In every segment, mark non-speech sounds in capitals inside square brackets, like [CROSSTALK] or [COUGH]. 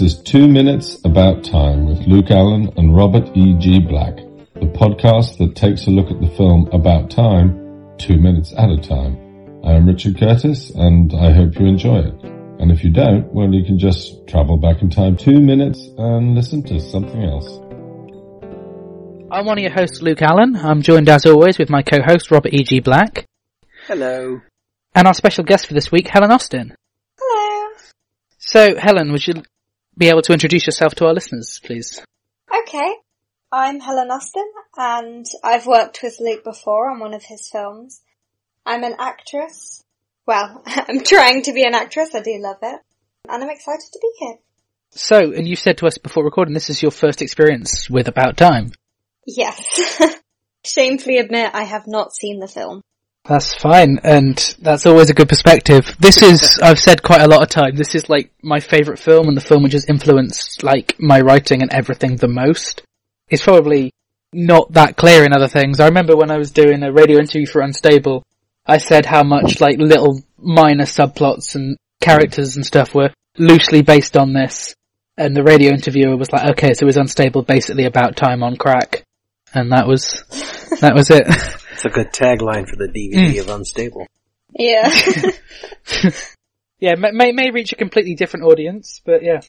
This is Two Minutes About Time with Luke Allen and Robert E. G. Black, the podcast that takes a look at the film About Time, two minutes at a time. I am Richard Curtis and I hope you enjoy it. And if you don't, well, you can just travel back in time two minutes and listen to something else. I'm one of your hosts, Luke Allen. I'm joined as always with my co-host, Robert E.G. Black. Hello. And our special guest for this week, Helen Austin. Hello. So, Helen, would you be able to introduce yourself to our listeners, please? Okay. I'm Helen Austin and I've worked with Luke before on one of his films. I'm an actress. Well, [LAUGHS] I'm trying to be an actress. I do love it. And I'm excited to be here. So, and you said to us before recording, this is your first experience with About Time. Yes. [LAUGHS] Shamefully admit I have not seen the film. That's fine, and that's always a good perspective. This is, I've said quite a lot of time, this is like my favourite film and the film which has influenced like my writing and everything the most. It's probably not that clear in other things. I remember when I was doing a radio interview for Unstable, I said how much like little minor subplots and characters and stuff were loosely based on this. And the radio interviewer was like, okay, so it was Unstable basically about time on crack. And that was, that was it. [LAUGHS] It's a good tagline for the DVD of Unstable. Yeah. [LAUGHS] [LAUGHS] yeah, may, may, may reach a completely different audience, but yeah.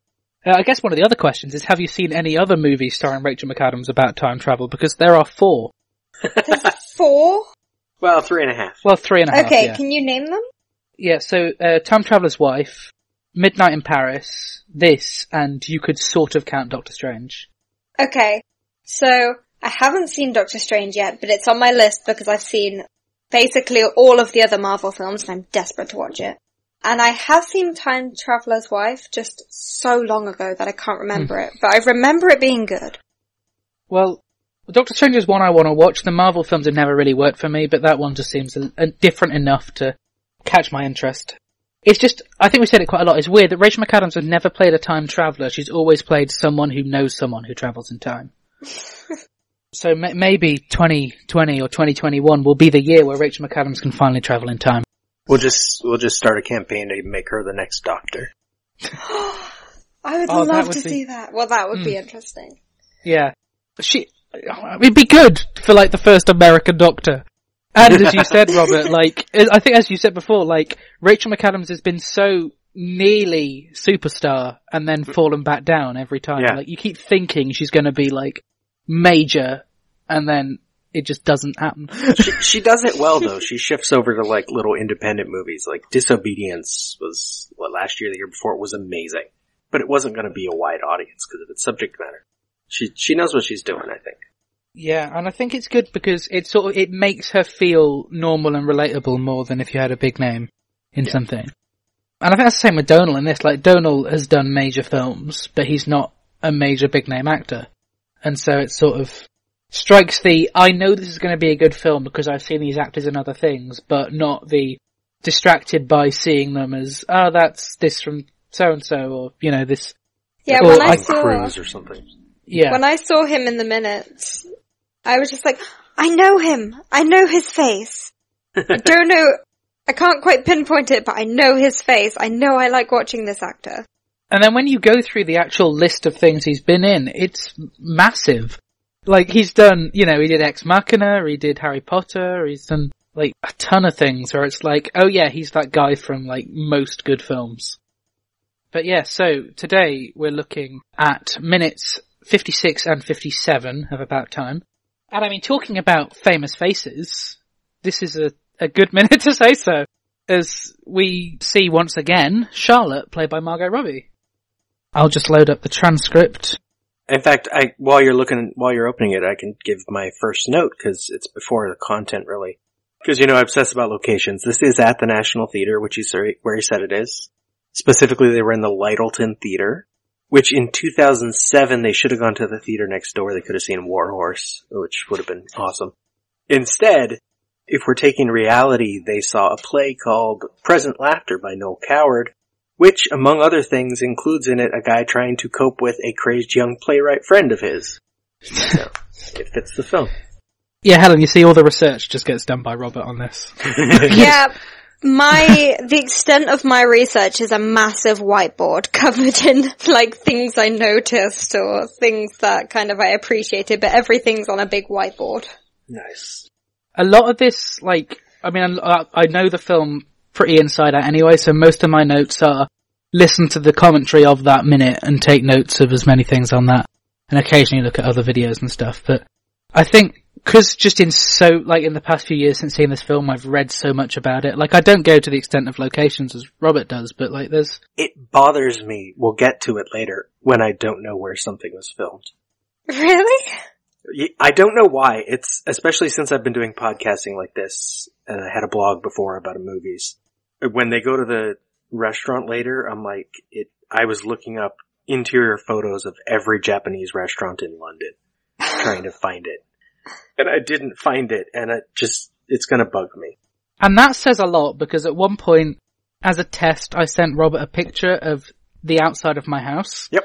Uh, I guess one of the other questions is, have you seen any other movies starring Rachel McAdams about time travel? Because there are four. There's four? [LAUGHS] Well, three and a half. Well, three and a half. Okay, yeah. can you name them? Yeah, so uh, Time Traveler's Wife, Midnight in Paris, this, and you could sort of count Doctor Strange. Okay. So, I haven't seen Doctor Strange yet, but it's on my list because I've seen basically all of the other Marvel films and I'm desperate to watch it. And I have seen Time Traveler's Wife just so long ago that I can't remember hmm. it, but I remember it being good. Well, Doctor Strange is one I want to watch. The Marvel films have never really worked for me, but that one just seems a, a different enough to catch my interest. It's just, I think we said it quite a lot, it's weird that Rachel McAdams has never played a time traveler. She's always played someone who knows someone who travels in time. [LAUGHS] so m- maybe 2020 or 2021 will be the year where Rachel McAdams can finally travel in time. We'll just we'll just start a campaign to make her the next Doctor. [GASPS] I would Oh, love would to be- see that. Well, that would be Mm. interesting. Yeah. She, it'd be good for like the first American Doctor. And as you said, Robert, [LAUGHS] like, I think as you said before, like, Rachel McAdams has been so nearly superstar and then fallen back down every time. Yeah. Like, you keep thinking she's gonna be like, major, and then it just doesn't happen. She, she does it well though. She shifts over to like little independent movies. Like Disobedience was what last year, the year before, it was amazing, but it wasn't going to be a wide audience because of its subject matter. She she knows what she's doing. I think. Yeah, and I think it's good because it sort of, it makes her feel normal and relatable more than if you had a big name in something. And I think that's the same with Domhnall in this. Like, Domhnall has done major films, but he's not a major big name actor. And so it sort of strikes the, I know this is going to be a good film because I've seen these actors in other things, but not the distracted by seeing them as, oh, that's this from so and so, or, you know, this, Yeah, Or when I I saw Cruise or something. yeah. when I saw him in the minutes, I was just like, I know him. I know his face. I [LAUGHS] don't know. I can't quite pinpoint it, but I know his face. I know I like watching this actor. And then when you go through the actual list of things he's been in, it's massive. Like he's done, you know, he did Ex Machina, he did Harry Potter, he's done like a ton of things where it's like, oh yeah, he's that guy from like most good films. But yeah, so today we're looking at minutes 56 and 57 of About Time. And I mean, talking about famous faces, this is a, a good [LAUGHS] minute to say so. As we see once again, Charlotte, played by Margot Robbie. I'll just load up the transcript. In fact, I while you're looking while you're opening it, I can give my first note because it's before the content really. Because you know I obsess about locations. This is at the National Theater, which say where he said it is. Specifically, they were in the Lyttelton Theater, which in 2007 they should have gone to the theater next door. They could have seen Warhorse, which would have been awesome. Instead, if we're taking reality, they saw a play called Present Laughter by Noel Coward, which, among other things, includes in it a guy trying to cope with a crazed young playwright friend of his. So, it fits the film. Yeah, Helen, you see all the research just gets done by Robert on this. [LAUGHS] yeah, my the extent of my research is a massive whiteboard covered in like things I noticed or things that kind of I appreciated, but everything's on a big whiteboard. Nice. A lot of this, like, I mean, I, I know the film pretty inside out anyway, so most of my notes are listen to the commentary of that minute and take notes of as many things on that, and occasionally look at other videos and stuff. But I think because just in so like in the past few years since seeing this film, I've read so much about it. Like I don't go to the extent of locations as Robert does, but like there's It bothers me. We'll get to it later when I don't know where something was filmed. Really? I don't know why. It's especially since I've been doing podcasting like this, and I had a blog before about movies. When they go to the restaurant later, I'm like, it. I was looking up interior photos of every Japanese restaurant in London, [LAUGHS] trying to find it, and I didn't find it, and it just it's gonna bug me. And that says a lot because at one point, as a test, I sent Robert a picture of the outside of my house. Yep.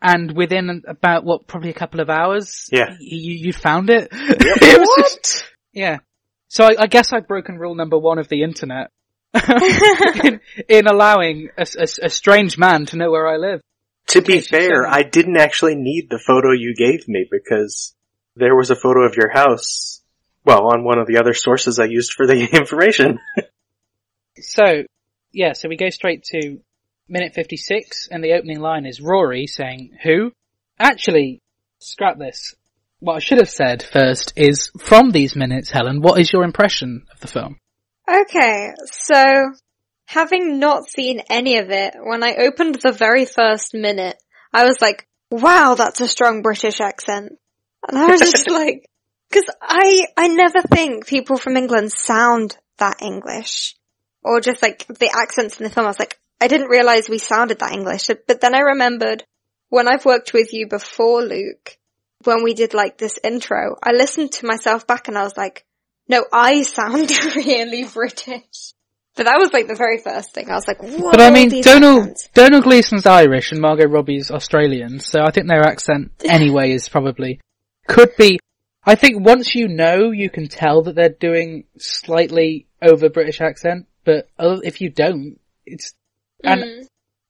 And within about what, probably a couple of hours, Yeah. you, you found it. [LAUGHS] it was just- yeah. So I, I guess I've broken rule number one of the internet [LAUGHS] in, in allowing a, a- a strange man to know where I live. To be fair, I didn't actually need the photo you gave me because there was a photo of your house. Well, on one of the other sources I used for the [LAUGHS] information. So, yeah, so we go straight to minute 56, and the opening line is Rory saying, Who? Actually, scrap this. What I should have said first is, from these minutes, Helen, what is your impression of the film? Okay, so having not seen any of it, when I opened the very first minute, I was like, wow, that's a strong British accent. And I was just [LAUGHS] like, cause I, I never think people from England sound that English. Or just like the accents in the film, I was like, I didn't realize we sounded that English. But then I remembered when I've worked with you before, Luke, when we did like this intro, I listened to myself back and I was like, no, I sound [LAUGHS] really British. But that was like the very first thing. I was like, what But I mean, Donald, accents? Donald Gleeson's Irish and Margot Robbie's Australian, so I think their accent [LAUGHS] anyway is probably, could be, I think once you know, you can tell that they're doing slightly over British accent, but if you don't, it's, and Mm.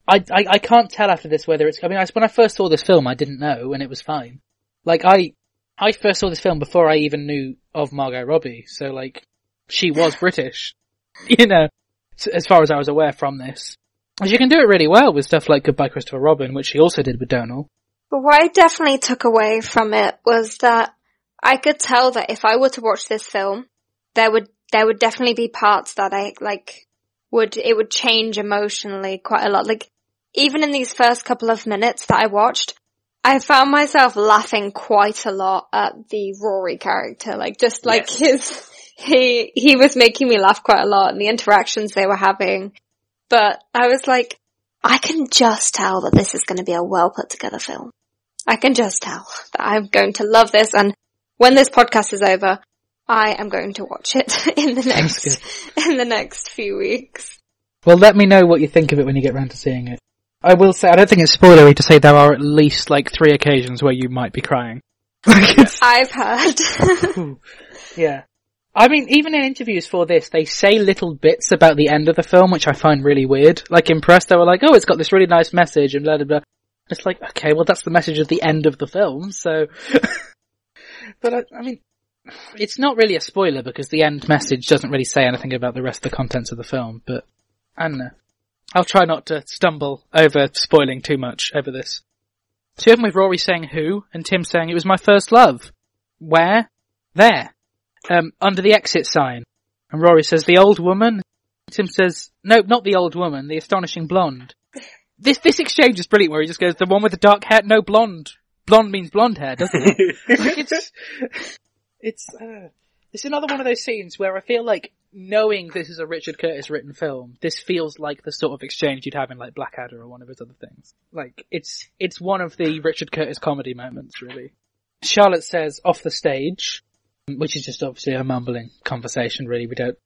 I, I, I can't tell after this whether it's, I mean, I, when I first saw this film, I didn't know, and it was fine. Like, I, I first saw this film before I even knew of Margot Robbie, so like, she was British. [LAUGHS] You know, as far as I was aware from this. And she can do it really well with stuff like Goodbye Christopher Robin, which she also did with Domhnall. But what I definitely took away from it was that I could tell that if I were to watch this film, there would, there would definitely be parts that I, like, would, it would change emotionally quite a lot. Like, even in these first couple of minutes that I watched, I found myself laughing quite a lot at the Rory character. Like, just like his, he, he was making me laugh quite a lot and the interactions they were having. But I was like, I can just tell that this is going to be a well put together film. I can just tell that I'm going to love this and when this podcast is over, I am going to watch it [LAUGHS] in the next, in the next few weeks. Well, let me know what you think of it when you get round to seeing it. I will say, I don't think it's spoilery to say there are at least like three occasions where you might be crying. [LAUGHS] I've heard. [LAUGHS] Yeah. I mean, even in interviews for this, they say little bits about the end of the film, which I find really weird. Like in press, they were like, "Oh, it's got this really nice message," and blah blah blah. It's like, okay, well, that's the message of the end of the film. So, [LAUGHS] but I, I mean, it's not really a spoiler because the end message doesn't really say anything about the rest of the contents of the film. But I don't know. I'll try not to stumble over spoiling too much over this. So you have with Rory saying who, and Tim saying it was my first love. Where? There. Um, under the exit sign. And Rory says, the old woman? Tim says, nope, not the old woman, the astonishing blonde. This, this exchange is brilliant where he just goes, the one with the dark hair? No, blonde. Blonde means blonde hair, doesn't it? [LAUGHS] like it's, it's, uh, it's another one of those scenes where I feel like knowing this is a Richard Curtis written film, this feels like the sort of exchange you'd have in like Blackadder or one of his other things. Like, it's, it's one of the Richard Curtis comedy moments, really. Charlotte says, off the stage, which is just obviously a mumbling conversation, really, we don't,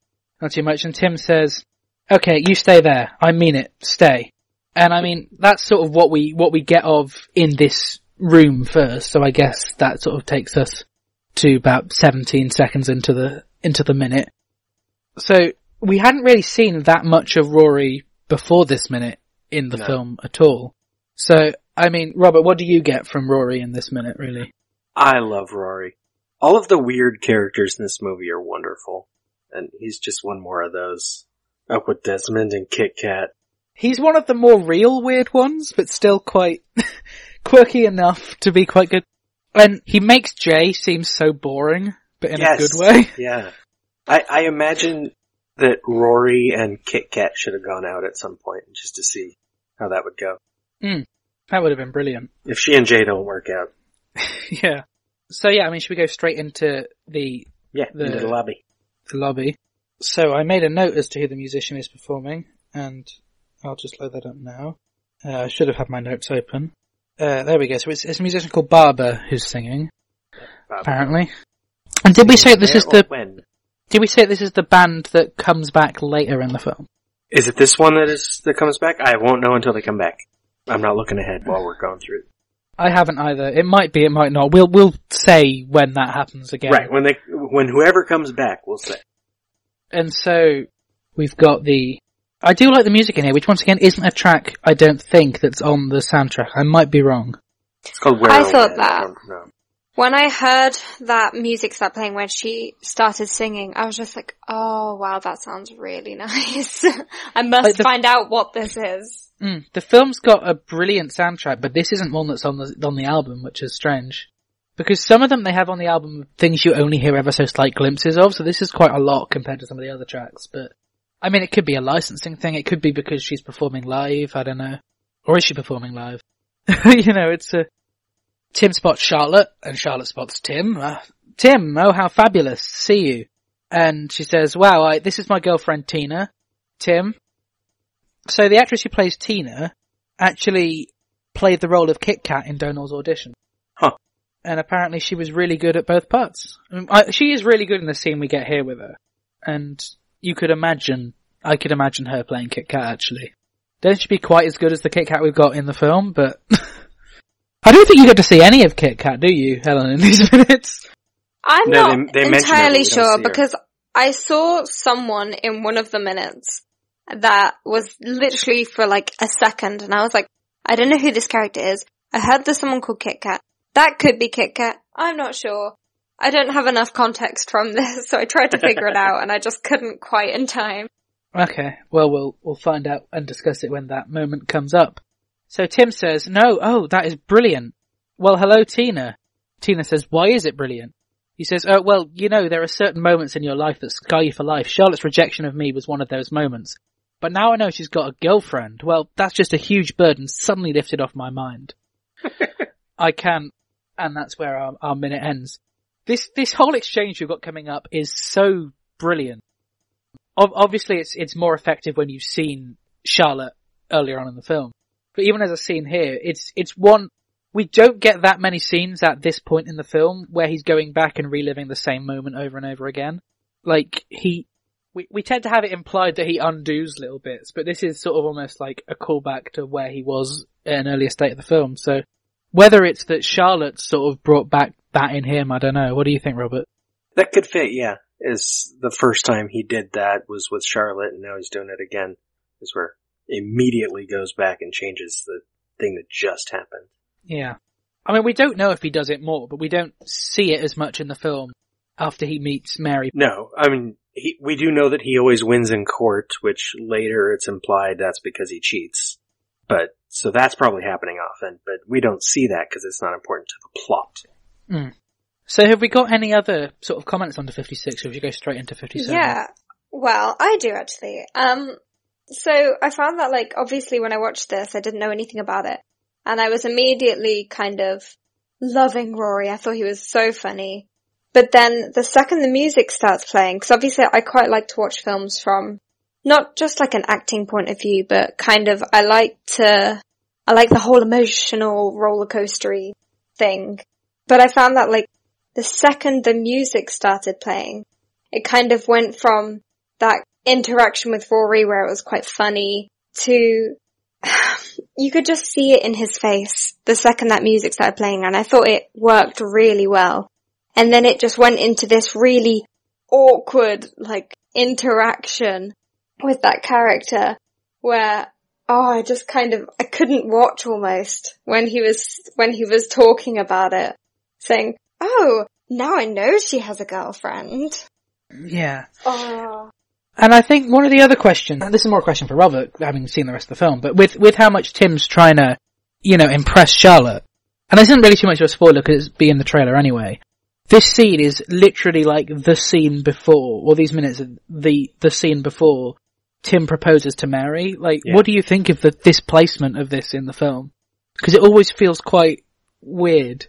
not too much, and Tim says, okay, you stay there, I mean it, stay. And I mean, that's sort of what we, what we get of in this room first, so I guess that sort of takes us to about 17 seconds into the, into the minute. So, we hadn't really seen that much of Rory before this minute in the No. film at all. So, I mean, Robert, what do you get from Rory in this minute, really? I love Rory. All of the weird characters in this movie are wonderful. And he's just one more of those. Up with Desmond and Kit Kat. He's one of the more real weird ones, but still quite [LAUGHS] quirky enough to be quite good. And he makes Jay seem so boring, but in Yes. a good way. Yeah. I, I imagine that Rory and Kit Kat should have gone out at some point just to see how that would go. That would have been brilliant. If she and Jay don't work out. [LAUGHS] yeah. So yeah, I mean, should we go straight into the, Yeah, The- into the lobby. the lobby? So I made a note as to who the musician is performing, and I'll just load that up now. Uh, I should have had my notes open. Uh, there we go. So it's, it's a musician called Barber who's singing, apparently. And did we say this is the when? Did we say this is the band that comes back later in the film? Is it this one that is that comes back? I won't know until they come back. I'm not looking ahead while we're going through. I haven't either. It might be, it might not. We'll we'll say when that happens again. Right when they when whoever comes back, we'll say. And so we've got the. I do like the music in here, which once again isn't a track. I don't think that's on the soundtrack. I might be wrong. It's called Where I thought that. I don't know. When I heard that music start playing when she started singing, I was just like, oh wow, that sounds really [LAUGHS] nice. I must Like the- find out what this is. Mm, the film's got a brilliant soundtrack, but this isn't one that's on the on the album, which is strange. Because some of them they have on the album things you only hear ever so slight glimpses of, so this is quite a lot compared to some of the other tracks. But I mean, it could be a licensing thing. It could be because she's performing live. I don't know, or is she performing live? [LAUGHS] you know, it's a Tim spots Charlotte, and Charlotte spots Tim. Uh, Tim, oh how fabulous to see you! And she says, "Wow, I, this is my girlfriend Tina." Tim, so the actress who plays Tina actually played the role of Kit Kat in Donald's audition. Huh. And apparently she was really good at both parts. I mean, I, she is really good in the scene we get here with her. And you could imagine, I could imagine her playing Kit Kat actually. Don't she be quite as good as the Kit Kat we've got in the film, but [LAUGHS] I don't think you get to see any of Kit Kat, do you, Helen, in these [LAUGHS] minutes? I'm No, not they- they mention it, but entirely we sure because I saw someone in one of the minutes that was literally for like a second and I was like, I don't know who this character is. I heard there's someone called Kit Kat. That could be Kit Kat. I'm not sure. I don't have enough context from [LAUGHS] this, so I tried to figure it out and I just couldn't quite in time. Okay, well we'll we'll find out and discuss it when that moment comes up. So Tim says, "No, oh, that is brilliant." Well, hello, Tina. Tina says, "Why is it brilliant?" He says, "Oh, well, you know, there are certain moments in your life that scar you for life. Charlotte's rejection of me was one of those moments. But now I know she's got a girlfriend. Well, that's just a huge burden suddenly lifted off my mind. [LAUGHS] I can, and that's where our, our minute ends. This this whole exchange we've got coming up is so brilliant. Ob- obviously, it's it's more effective when you've seen Charlotte earlier on in the film. But even as a scene here, it's it's one we don't get that many scenes at this point in the film where he's going back and reliving the same moment over and over again. Like he, we we tend to have it implied that he undoes little bits, but this is sort of almost like a callback to where he was at an earlier state of the film. So whether it's that Charlotte sort of brought back that in him, I don't know. What do you think, Robert? That could fit, yeah. Is the first time he did that was with Charlotte and now he's doing it again. Is where immediately goes back and changes the thing that just happened. Yeah. I mean, we don't know if he does it more, but we don't see it as much in the film after he meets Mary. No, I mean, he, we do know that he always wins in court, which later it's implied that's because he cheats. But, so that's probably happening often, but we don't see that because it's not important to the plot. So have we got any other sort of comments under 56 or should we go straight into 57? Yeah. Well, I do actually. Um, so I found that like, obviously when I watched this, I didn't know anything about it. And I was immediately kind of loving Rory. I thought he was so funny. But then the second the music starts playing, cause obviously I quite like to watch films from not just like an acting point of view, but kind of, I like to, I like the whole emotional roller coastery thing. But I found that like the second the music started playing, it kind of went from that interaction with Rory where it was quite funny to [SIGHS] you could just see it in his face the second that music started playing and I thought it worked really well. And then it just went into this really awkward, like interaction with that character where oh I just kind of I couldn't watch almost when he was when he was talking about it saying oh now I know she has a girlfriend Yeah. oh And I think one of the other questions, and this is more a question for Robert, having seen the rest of the film, but with, with how much Tim's trying to, you know, impress Charlotte, and this isn't really too much of a spoiler because it's be in the trailer anyway, this scene is literally like the scene before, or these minutes of the, the scene before Tim proposes to Mary. Like, Yeah. what do you think of the, this placement of this in the film? Because it always feels quite weird.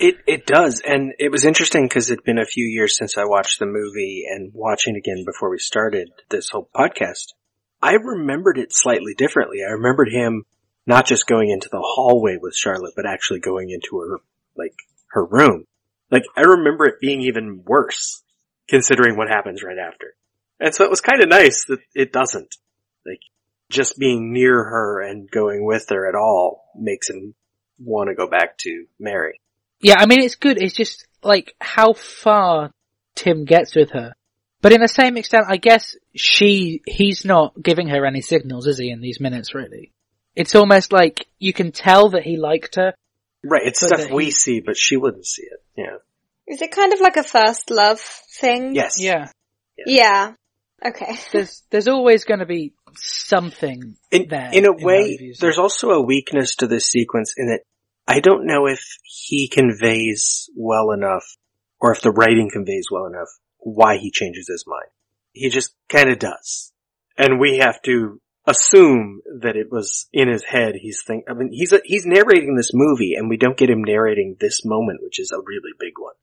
It it does, and it was interesting because it'd been a few years since I watched the movie, and watching again before we started this whole podcast, I remembered it slightly differently. I remembered him not just going into the hallway with Charlotte, but actually going into her like her room. Like I remember it being even worse, considering what happens right after. And so it was kind of nice that it doesn't. Like just being near her and going with her at all makes him want to go back to Mary. Yeah, I mean, it's good. It's just like how far Tim gets with her. But in the same extent, I guess she, he's not giving her any signals, is he, in these minutes, really? It's almost like you can tell that he liked her. Right, it's stuff that we he- see, but she wouldn't see it. Yeah. is it kind of like a first love thing Yes. Yeah. yeah okay [LAUGHS] There's, there's always going to be something In, there. in a that way, there's also a weakness to this sequence in that I don't know if he conveys well enough, or if the writing conveys well enough, why he changes his mind. He just kinda does. And we have to assume that it was in his head he's think, I mean, he's, he's narrating this movie and we don't get him narrating this moment, which is a really big one.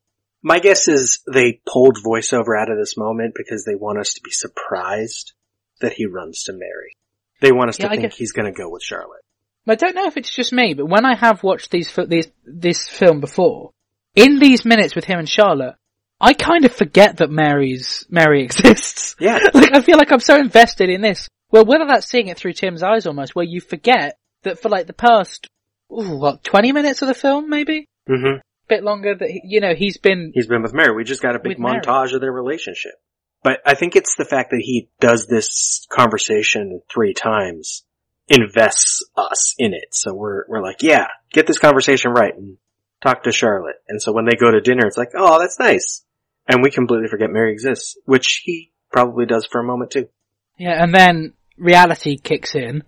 My guess is they pulled voiceover out of this moment because they want us to be surprised that he runs to Mary. They want us Yeah, to I think guess- he's gonna go with Charlotte. I don't know if it's just me, but when I have watched these, these, this film before, in these minutes with him and Charlotte, I kind of forget that Mary's, Mary [LAUGHS] exists. Yeah. [LAUGHS] like I feel like I'm so invested in this. Well, whether that's seeing it through Tim's eyes almost, where you forget that for like the past, ooh, what, 20 minutes of the film maybe? hmm bit longer that, he, you know, he's been, He's been with Mary. We just got a big With Mary. montage of their relationship. But I think it's the fact that he does this conversation three times invests us in it. So we're, we're like, yeah, get this conversation right and talk to Charlotte. And so when they go to dinner, it's like, oh, that's nice. And we completely forget Mary exists, which he probably does for a moment too. yeah, and then reality kicks in.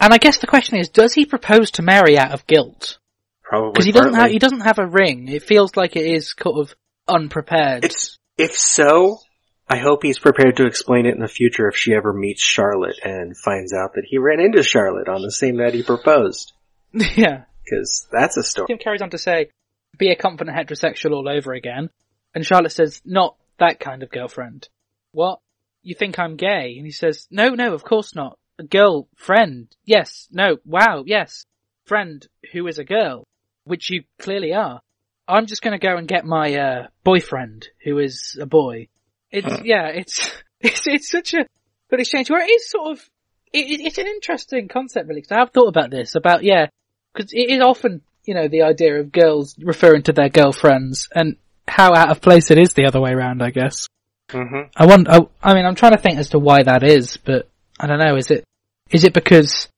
And I guess the question is, does he propose to Mary out of guilt? Probably Because he doesn't have, he doesn't have a ring. It feels like it is kind of unprepared. It's, if so, I hope he's prepared to explain it in the future if she ever meets Charlotte and finds out that he ran into Charlotte on the same night he proposed. [LAUGHS] yeah. Cause that's a story. Tim carries on to say, be a confident heterosexual all over again. And Charlotte says, not that kind of girlfriend. What? You think I'm gay? And he says, no, no, of course not. A girl, friend. Yes, no, wow, yes. Friend who is a girl. Which you clearly are. I'm just gonna go and get my, uh, boyfriend who is a boy. It's, yeah, it's, [LAUGHS] it's, it's such a good exchange where it is sort of, it, it- it's an interesting concept really, because I have thought about this, about, yeah, because it is often, you know, the idea of girls referring to their girlfriends and how out of place it is the other way around, I guess. Mm-hmm. I want, I, I mean, I'm trying to think as to why that is, but I don't know, is it, is it because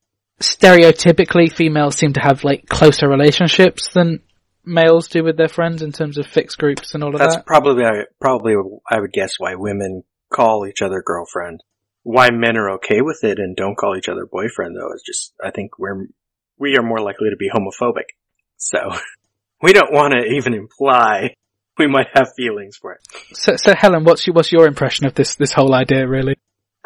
stereotypically females seem to have like closer relationships than males do with their friends in terms of fixed groups and all of That's that? That's probably, probably, I would guess why women call each other girlfriend. Why men are okay with it and don't call each other boyfriend though is just, I think we're, we are more likely to be homophobic. So, [LAUGHS] we don't want to even imply we might have feelings for it. So, so Helen, what's your, what's your impression of this, this whole idea really?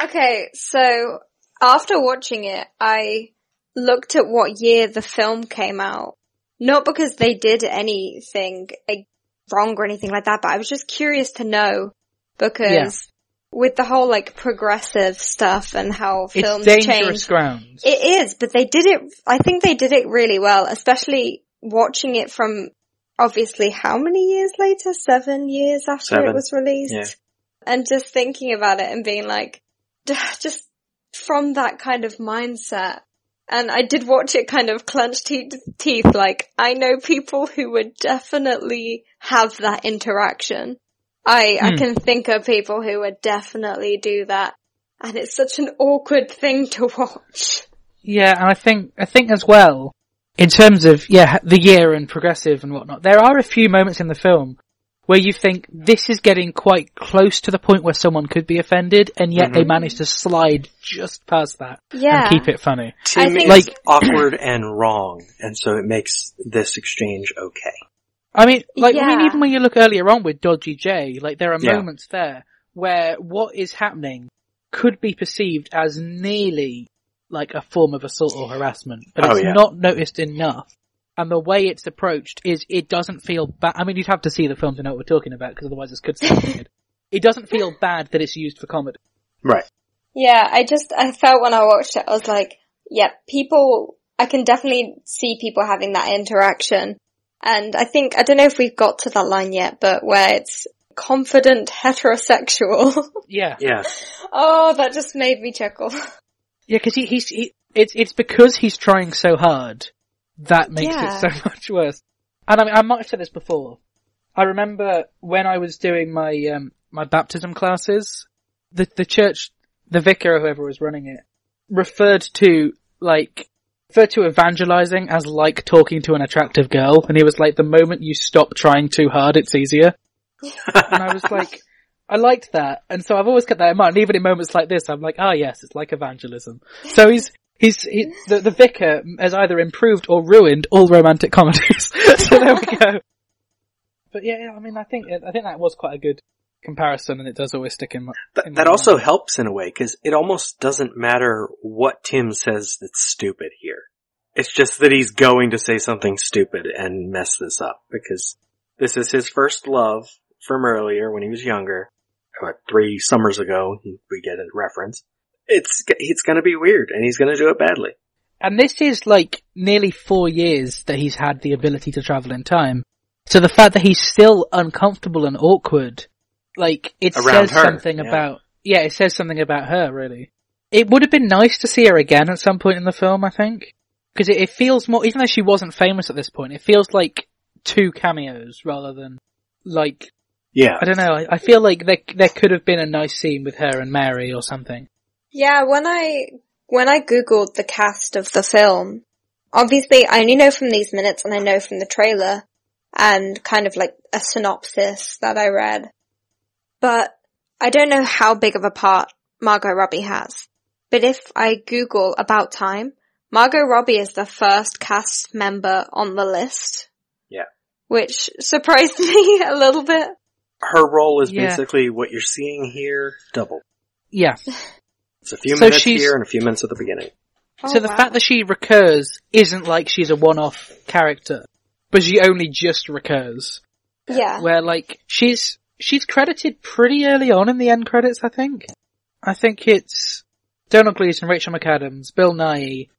Okay, so after watching it, I looked at what year the film came out. Not because they did anything like, wrong or anything like that, but I was just curious to know because with the whole like progressive stuff and how films it's dangerous change. grounds. It is, but they did it, I think they did it really well, especially watching it from obviously how many years later? Seven years after Seven. it was released. Yeah. And just thinking about it and being like, [SIGHS] just from that kind of mindset. And I did watch it kind of clenched te- teeth, like, I know people who would definitely have that interaction. I, I Hmm. can think of people who would definitely do that. And it's such an awkward thing to watch. Yeah, and I think I think as well, in terms of yeah the year and progressive and whatnot, there are a few moments in the film where you think this is getting quite close to the point where someone could be offended, and yet they Mhm. manage to slide just past that Yeah. and keep it funny. Tim think- Like- awkward and wrong, and so it makes this exchange okay. I mean, like I mean, even when you look earlier on with Dodgy J, like there are Yeah. moments there where what is happening could be perceived as nearly like a form of assault or harassment, but Oh, it's yeah. not noticed enough. And the way it's approached is it doesn't feel bad. I mean, you'd have to see the film to know what we're talking about because otherwise this could sound weird. It doesn't feel bad that it's used for comedy. Right. Yeah, I just, I felt when I watched it, I was like, yeah, people, I can definitely see people having that interaction. And I think, I don't know if we've got to that line yet, but where it's confident heterosexual. [LAUGHS] Yeah, Yeah. oh, that just made me chuckle. yeah, because he, he's he, it's it's because he's trying so hard that makes Yeah. it so [LAUGHS] much worse. And I mean, I might have said this before. I remember when I was doing my um, my baptism classes, the the church, the vicar or whoever was running it, referred to like referred to evangelizing as like talking to an attractive girl, and he was like, the moment you stop trying too hard, it's easier. [LAUGHS] and I was like, I liked that, and so I've always kept that in mind. Even in moments like this, I'm like, ah, yes, it's like evangelism. So he's he's he, the the vicar has either improved or ruined all romantic comedies. [LAUGHS] so there we go. But yeah, I mean, I think I think that was quite a good comparison, and it does always stick in my. Th- in my that also mind. helps in a way because it almost doesn't matter what Tim says that's stupid here. It's just that he's going to say something stupid and mess this up because this is his first love from earlier when he was younger. About three summers ago, we get a reference. It's, it's gonna be weird and he's gonna do it badly. And this is like nearly four years that he's had the ability to travel in time. So the fact that he's still uncomfortable and awkward, like, it Around says her, something yeah. about, yeah, it says something about her, really. It would have been nice to see her again at some point in the film, I think. Because it, it feels more, even though she wasn't famous at this point, it feels like two cameos rather than, like, Yeah. I don't know, I, I feel like there, there could have been a nice scene with her and Mary or something. Yeah, when I when I googled the cast of the film, obviously I only know from these minutes and I know from the trailer and kind of like a synopsis that I read. But I don't know how big of a part Margot Robbie has. But if I Google about time, Margot Robbie is the first cast member on the list. Yeah. Which surprised [LAUGHS] me a little bit. Her role is Yeah. basically what you're seeing here, double. Yeah. [LAUGHS] It's a few So minutes she's- here and a few minutes at the beginning. so Oh, the wow. fact that she recurs isn't like she's a one-off character, but she only just recurs. Yeah. Where like she's she's credited pretty early on in the end credits, I think. I think it's Donald Gleeson, Rachel McAdams, Bill Nighy,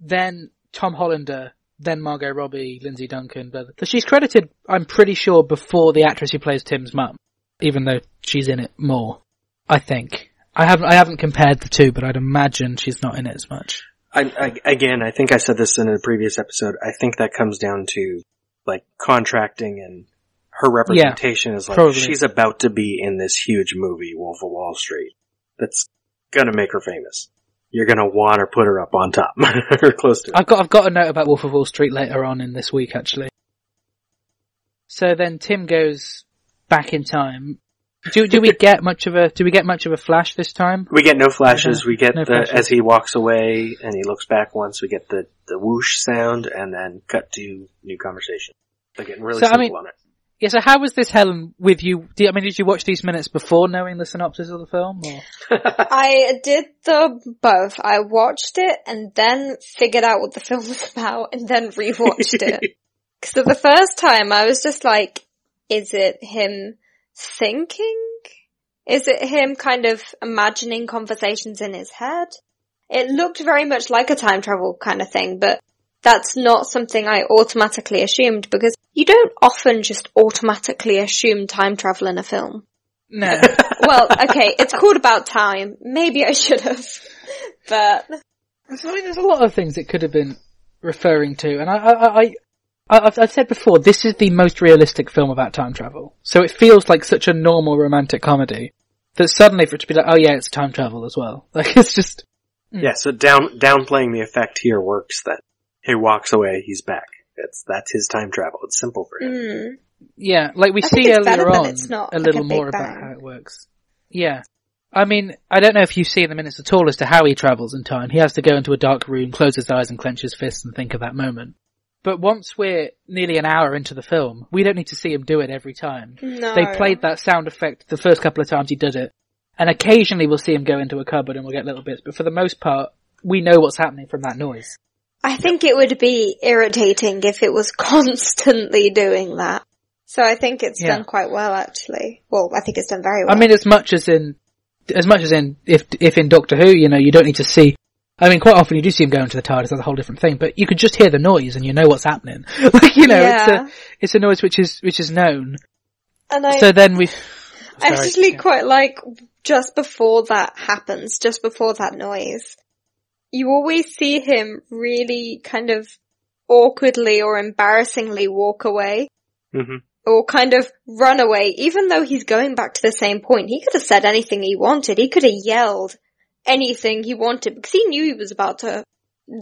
then Tom Hollander, then Margot Robbie, Lindsay Duncan. But she's credited, I'm pretty sure, before the actress who plays Tim's mum, even though she's in it more. I think. I haven't I haven't compared the two, but I'd imagine she's not in it as much. I, I, again, I think I said this in a previous episode. I think that comes down to like contracting and her representation is like probably. she's about to be in this huge movie, Wolf of Wall Street. That's gonna make her famous. You're gonna want to put her up on top [LAUGHS] or close to it. I've got I've got a note about Wolf of Wall Street later on in this week actually. So then Tim goes back in time. Do do we get much of a do we get much of a flash this time? We get no flashes. We get No the flashes. as he walks away and he looks back once. We get the the whoosh sound and then cut to new conversation. They're getting really So, I simple mean- on it. Yeah. So how was this Helen with you? Do, I mean, did you watch these minutes before knowing the synopsis of the film? Or? [LAUGHS] I did the both. I watched it and then figured out what the [LAUGHS] film was about and then rewatched it. [LAUGHS] So the first time I was just like, is it him thinking? Is it him kind of imagining conversations in his head? It looked very much like a time travel kind of thing, but that's not something I automatically assumed because you don't often just automatically assume time travel in a film. No. [LAUGHS] Well, okay, it's called about time. Maybe I should have. But I mean, there's a lot of things it could have been referring to, and I, I, I, I- I've, I've said before, this is the most realistic film about time travel. So it feels like such a normal romantic comedy that suddenly for it to be like, oh yeah, it's time travel as well. [LAUGHS] Like it's just, Yeah, so down downplaying the effect here works. That he walks away, he's back. It's that's his time travel. It's simple for him. Mm. yeah, like we I see earlier on it's not a like little a big more about how it works. Yeah. I mean, I don't know if you see in the minutes at all as to how he travels in time. He has to go into a dark room, close his eyes and clench his fists and think of that moment. But once we're nearly an hour into the film, we don't need to see him do it every time. No. They played that sound effect the first couple of times he did it. And occasionally we'll see him go into a cupboard and we'll get little bits, but for the most part, we know what's happening from that noise. I think it would be irritating if it was [LAUGHS] constantly doing that. So I think it's Yeah. done quite well actually. Well, I think it's done very well. I mean, as much as in, as much as in, if, if in Doctor Who, you know, you don't need to see, I mean, quite often you do see him go into the TARDIS, that's a whole different thing, but you could just hear the noise and you know what's happening. [LAUGHS] like, you know, it's a, it's a noise which is, which is known. and I, so then we, I actually yeah. quite like just before that happens, just before that noise, you always see him really kind of awkwardly or embarrassingly walk away hmm or kind of run away, even though he's going back to the same point. He could have said anything he wanted. He could have yelled anything he wanted because he knew he was about to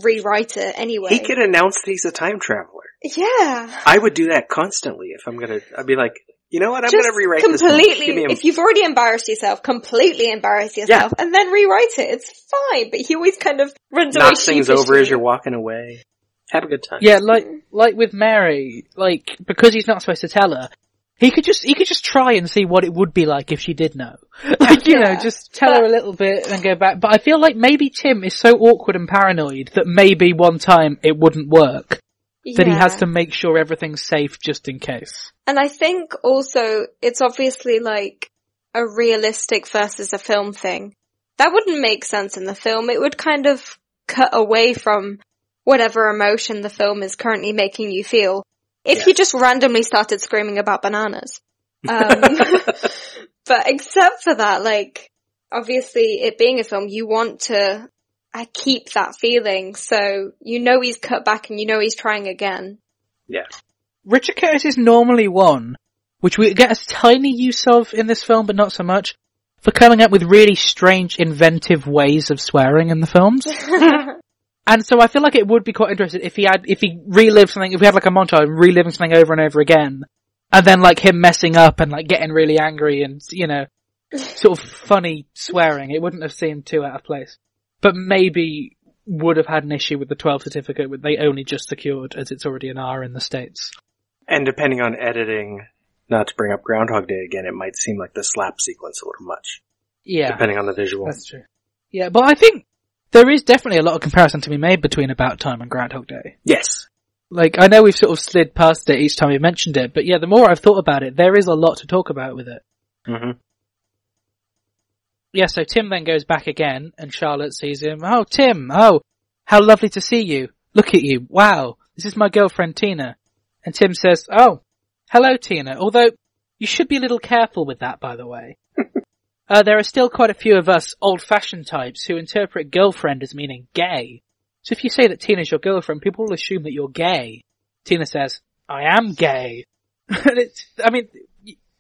rewrite it anyway. He could announce that he's a time traveler. yeah. I would do that constantly if I'm gonna. I'd be like, you know what? I'm Just gonna rewrite this. completely. A- If you've already embarrassed yourself, completely embarrass yourself, yeah. and then rewrite it. It's fine. But he always kind of runs away. knock things over as you're walking away. Have a good time. yeah, like, like with Mary, like, because he's not supposed to tell her, he could just, he could just try and see what it would be like if she did know. [LAUGHS] Like, you know, just tell her a little bit and go back. But I feel like maybe Tim is so awkward and paranoid that maybe one time it wouldn't work. Yeah. That he has to make sure everything's safe just in case. And I think also it's obviously like a realistic versus a film thing. That wouldn't make sense in the film. It would kind of cut away from whatever emotion the film is currently making you feel. If he just randomly started screaming about bananas. Um, [LAUGHS] [LAUGHS] but except for that, like, obviously it being a film, you want to uh, keep that feeling. So you know he's cut back and you know he's trying again. Yeah. Richard Curtis is normally one, which we get a tiny use of in this film, but not so much, for coming up with really strange, inventive ways of swearing in the films. [LAUGHS] And so I feel like it would be quite interesting if he had, if he relived something, if we had like a montage reliving something over and over again, and then like him messing up and like getting really angry and, you know, [LAUGHS] sort of funny swearing, it wouldn't have seemed too out of place. But maybe would have had an issue with the 12 certificate which they only just secured as it's already an R in the States. And depending on editing, not to bring up Groundhog Day again, it might seem like the slap sequence a little much, Yeah. depending on the visual. That's true. Yeah, but I think there is definitely a lot of comparison to be made between About Time and Groundhog Day. Yes. Like, I know we've sort of slid past it each time we mentioned it, but yeah, the more I've thought about it, there is a lot to talk about with it. Mm-hmm. Yeah, so Tim then goes back again, and Charlotte sees him. Oh, Tim! Oh, how lovely to see you! Look at you! Wow! This is my girlfriend Tina. And Tim says, Oh, hello Tina, although you should be a little careful with that, by the way. Uh, there are still quite a few of us old-fashioned types who interpret girlfriend as meaning gay. So if you say that Tina's your girlfriend, people will assume that you're gay. Tina says, I am gay. [LAUGHS] and it's, I mean,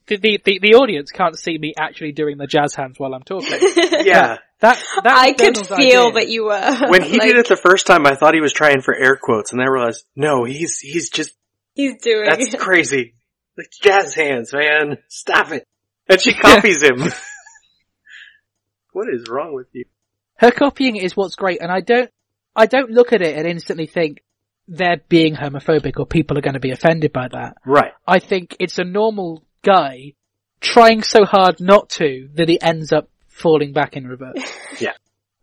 the, the, the, the audience can't see me actually doing the jazz hands while I'm talking. [LAUGHS] Yeah. That, that I could feel idea. that you were. [LAUGHS] When he like, did it the first time, I thought he was trying for air quotes, and then I realized, no, he's he's just he's doing that's it. crazy. Like jazz hands, man. Stop it. And she copies him. What is wrong with you? Her copying is what's great, and I don't, I don't look at it and instantly think they're being homophobic or people are going to be offended by that. Right. I think it's a normal guy trying so hard not to that he ends up falling back in reverse. [LAUGHS] Yeah.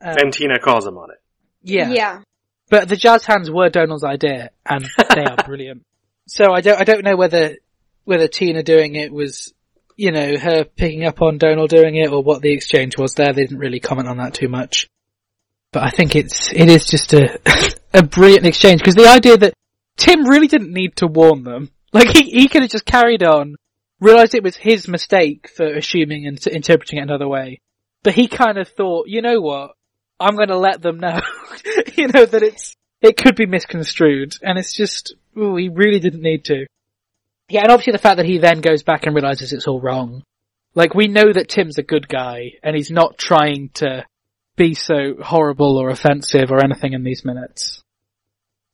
Um, And Tina calls him on it. yeah. yeah. But the jazz hands were Donald's idea, and they are [LAUGHS] brilliant. So I don't, I don't know whether, whether Tina doing it was, you know, her picking up on Donald doing it, or what the exchange was there. They didn't really comment on that too much. But I think it's, it is just a, [LAUGHS] a brilliant exchange, because the idea that Tim really didn't need to warn them. Like, he, he could have just carried on, realized it was his mistake for assuming and interpreting it another way. But he kind of thought, you know what? I'm going to let them know, [LAUGHS] you know, that it's it could be misconstrued, and it's just, ooh, he really didn't need to. Yeah, and obviously the fact that he then goes back and realizes it's all wrong. Like, we know that Tim's a good guy, and he's not trying to be so horrible or offensive or anything in these minutes.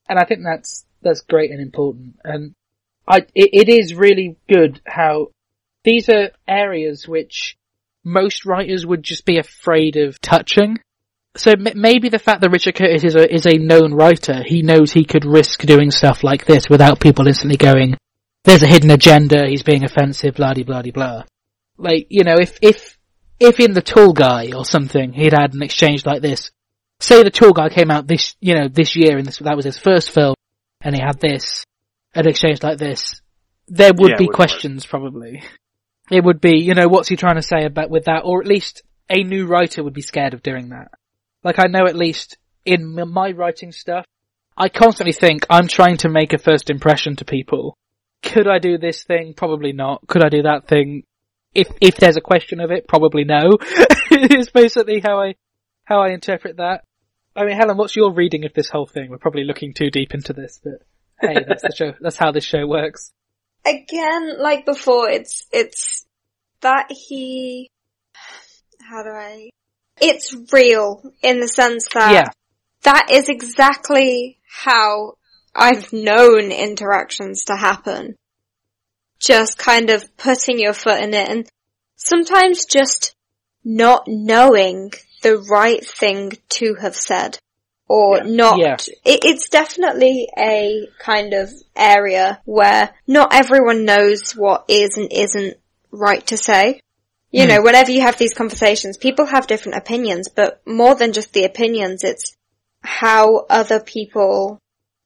And I think that's, that's great and important. And I, it, it is really good how these are areas which most writers would just be afraid of touching. So maybe the fact that Richard Curtis is a, is a known writer, he knows he could risk doing stuff like this without people instantly going, there's a hidden agenda, he's being offensive, blah de blah de blah. Like, you know, if, if, if in The Tall Guy or something he'd had an exchange like this, say The Tall Guy came out this, you know, this year and this, that was his first film, and he had this, an exchange like this, there would Yeah, be would work. questions probably. It would be, you know, what's he trying to say about with that, or at least a new writer would be scared of doing that. Like I know at least in my writing stuff, I constantly think I'm trying to make a first impression to people. Could I do this thing? Probably not. Could I do that thing? If if there's a question of it, probably no. [LAUGHS] it's basically how I how I interpret that. I mean, Helen, what's your reading of this whole thing? We're probably looking too deep into this, but hey, that's the show. That's how this show works. Again, like before, it's, it's that he, how do I, it's real in the sense that yeah, that is exactly how I've known interactions to happen. Just kind of putting your foot in it and sometimes just not knowing the right thing to have said. Or Yeah. not, Yeah. it, it's definitely a kind of area where not everyone knows what is and isn't right to say. You Hmm. know, whenever you have these conversations, people have different opinions, but more than just the opinions, it's how other people,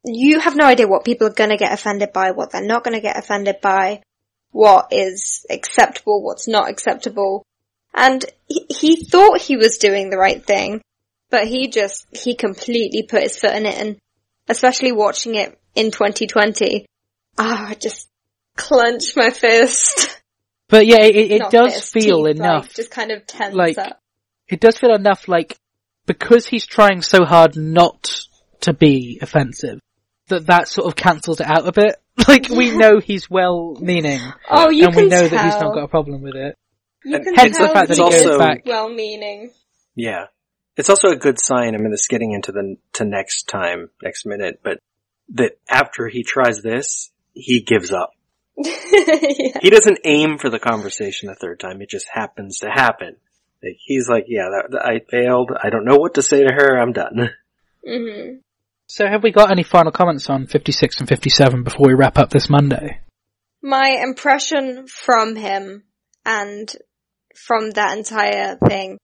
you have no idea what people are gonna get offended by, what they're not gonna get offended by, what is acceptable, what's not acceptable. And he, he thought he was doing the right thing, but he just, he completely put his foot in it and especially watching it in 2020, ah, I just clenched my fist. [LAUGHS] but yeah, it, it does fist, feel teeth, enough. Like, just kind of tense like- up. it does feel enough like because he's trying so hard not to be offensive that that sort of cancels it out a bit. [LAUGHS] Like we know he's well meaning Oh, you and can we know tell. that he's not got a problem with it. You And can hence the fact that he he's goes back. Well-meaning. Yeah. It's also a good sign, I mean, it's getting into the, to next time, next minute, but that after he tries this, he gives up. yeah. [LAUGHS] He doesn't aim for the conversation the third time, it just happens to happen. Like, he's like, yeah, that, that- I failed, I don't know what to say to her, I'm done. [LAUGHS] hmm So have we got any final comments on 56 and 57 before we wrap up this Monday? My impression from him and from that entire thing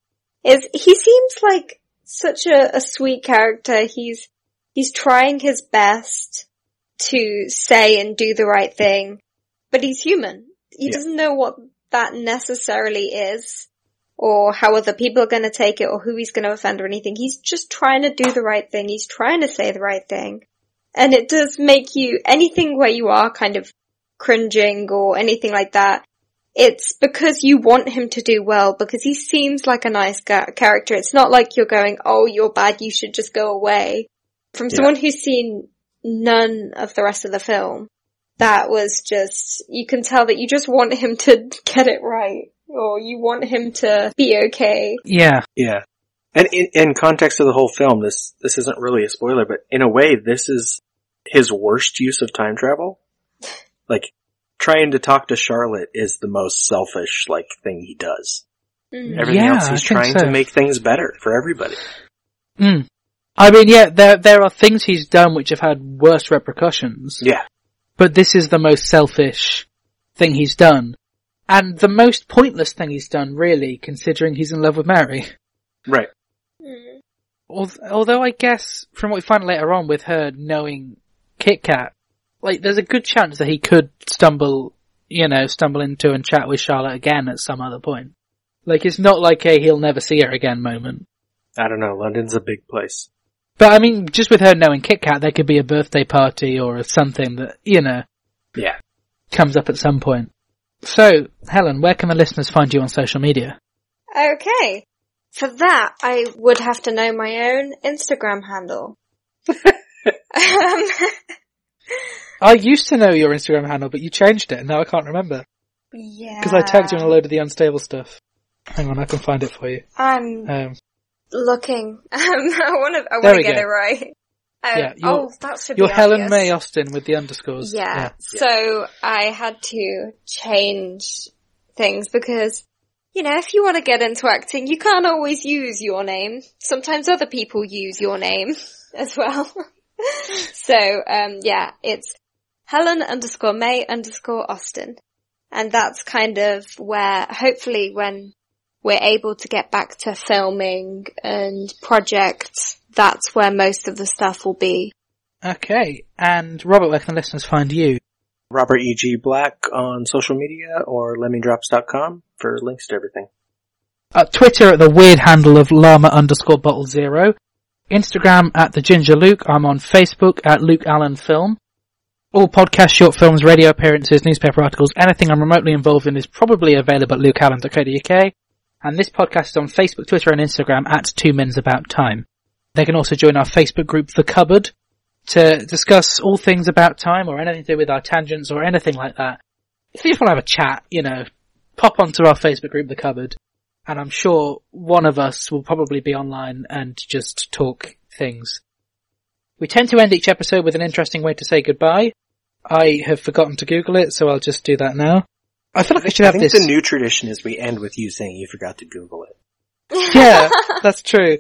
is he seems like such a, a sweet character. He's, he's trying his best to say and do the right thing, but he's human. He Yeah. doesn't know what that necessarily is or how other people are going to take it or who he's going to offend or anything. He's just trying to do the right thing. He's trying to say the right thing. And it does make you, anything where you are kind of cringing or anything like that, it's because you want him to do well because he seems like a nice ga- character. It's not like you're going, oh, you're bad, you should just go away. From Yeah. someone who's seen none of the rest of the film, that was just, you can tell that you just want him to [LAUGHS] get it right. Or you want him to be okay. Yeah. Yeah. And in, in context of the whole film, this, this isn't really a spoiler, but in a way, this is his worst use of time travel. Like, trying to talk to Charlotte is the most selfish, like, thing he does. Mhm. Everything Yeah, else, he's think trying so. to make things better for everybody. Mm. I mean, yeah, there there are things he's done which have had worse repercussions, Yeah. But this is the most selfish thing he's done, and the most pointless thing he's done, really, considering he's in love with Mary. Right. Although I guess from what we find later on with her knowing Kit Kat, like there's a good chance that he could stumble, you know, stumble into and chat with Charlotte again at some other point. Like it's not like a he'll never see her again moment. I don't know, London's a big place. But I mean, just with her knowing Kit Kat, there could be a birthday party or something that, you know, Yeah. comes up at some point. So, Helen, where can the listeners find you on social media? Okay. For that, I would have to know my own Instagram handle. Um, [LAUGHS] I used to know your Instagram handle, but you changed it, and now I can't remember. yeah. Because I tagged you on a load of the unstable stuff. Hang on, I can find it for you. I'm Um, looking. [LAUGHS] Um, I want to. I want to get go. it right. Um, Yeah, oh, that should you're be Helen obvious. May Austin with the underscores. Yeah. So I had to change things because, you know, if you want to get into acting, you can't always use your name. Sometimes other people use your name [LAUGHS] as well. [LAUGHS] so, um, yeah, it's Helen underscore May underscore Austin. And that's kind of where hopefully when we're able to get back to filming and projects, that's where most of the stuff will be. Okay, and Robert, where can listeners find you? Robert E.G. Black on social media or lemmingdrops.com for links to everything. Uh, Twitter at the weird handle of llama underscore bottle zero. Instagram at the ginger Luke. I'm on Facebook at Luke Allen Film. All podcasts, short films, radio appearances, newspaper articles, anything I'm remotely involved in is probably available at lukeallen.co.uk. And this podcast is on Facebook, Twitter and Instagram at Two Minutes About Time. They can also join our Facebook group, The Cupboard, to discuss all things about time or anything to do with our tangents or anything like that. If you just want to have a chat, you know, pop onto our Facebook group, The Cupboard, and I'm sure one of us will probably be online and just talk things. We tend to end each episode with an interesting way to say goodbye. I have forgotten to Google it, so I'll just do that now. I feel like I should have I have think this. the new tradition is we end with you saying you forgot to Google it. [LAUGHS] yeah, that's true.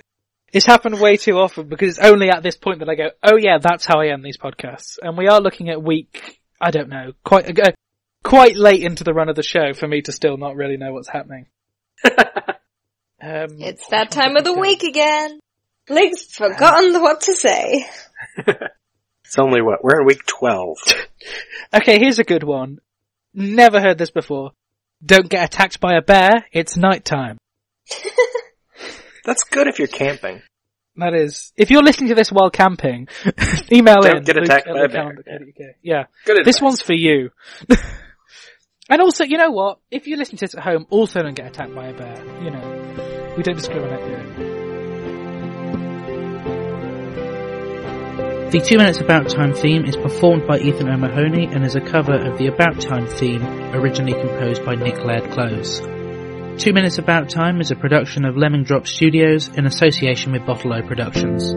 It's happened way too often because it's only at this point that I go, oh yeah, that's how I end these podcasts. And we are looking at week, I don't know, quite, uh, quite late into the run of the show for me to still not really know what's happening. [LAUGHS] Um, It's that time of the week again. Luke's forgotten what to say. [LAUGHS] It's only what? We're in week 12. Okay, here's a good one. Never heard this before. Don't get attacked by a bear. It's nighttime. [LAUGHS] That's good if you're camping. That is, if you're listening to this while camping, [LAUGHS] email Don't in. get attacked at by a bear. lukeallen.co.uk. Yeah. Good This one's for you. [LAUGHS] and also, you know what? If you listen to this at home, also don't get attacked by a bear. You know, we don't discriminate here. The Two Minutes About Time theme is performed by Ethan O'Mahony and is a cover of the About Time theme originally composed by Nick Laird-Clowes. Two Minutes About Time is a production of Lemon Drop Studios in association with Bottle O Productions.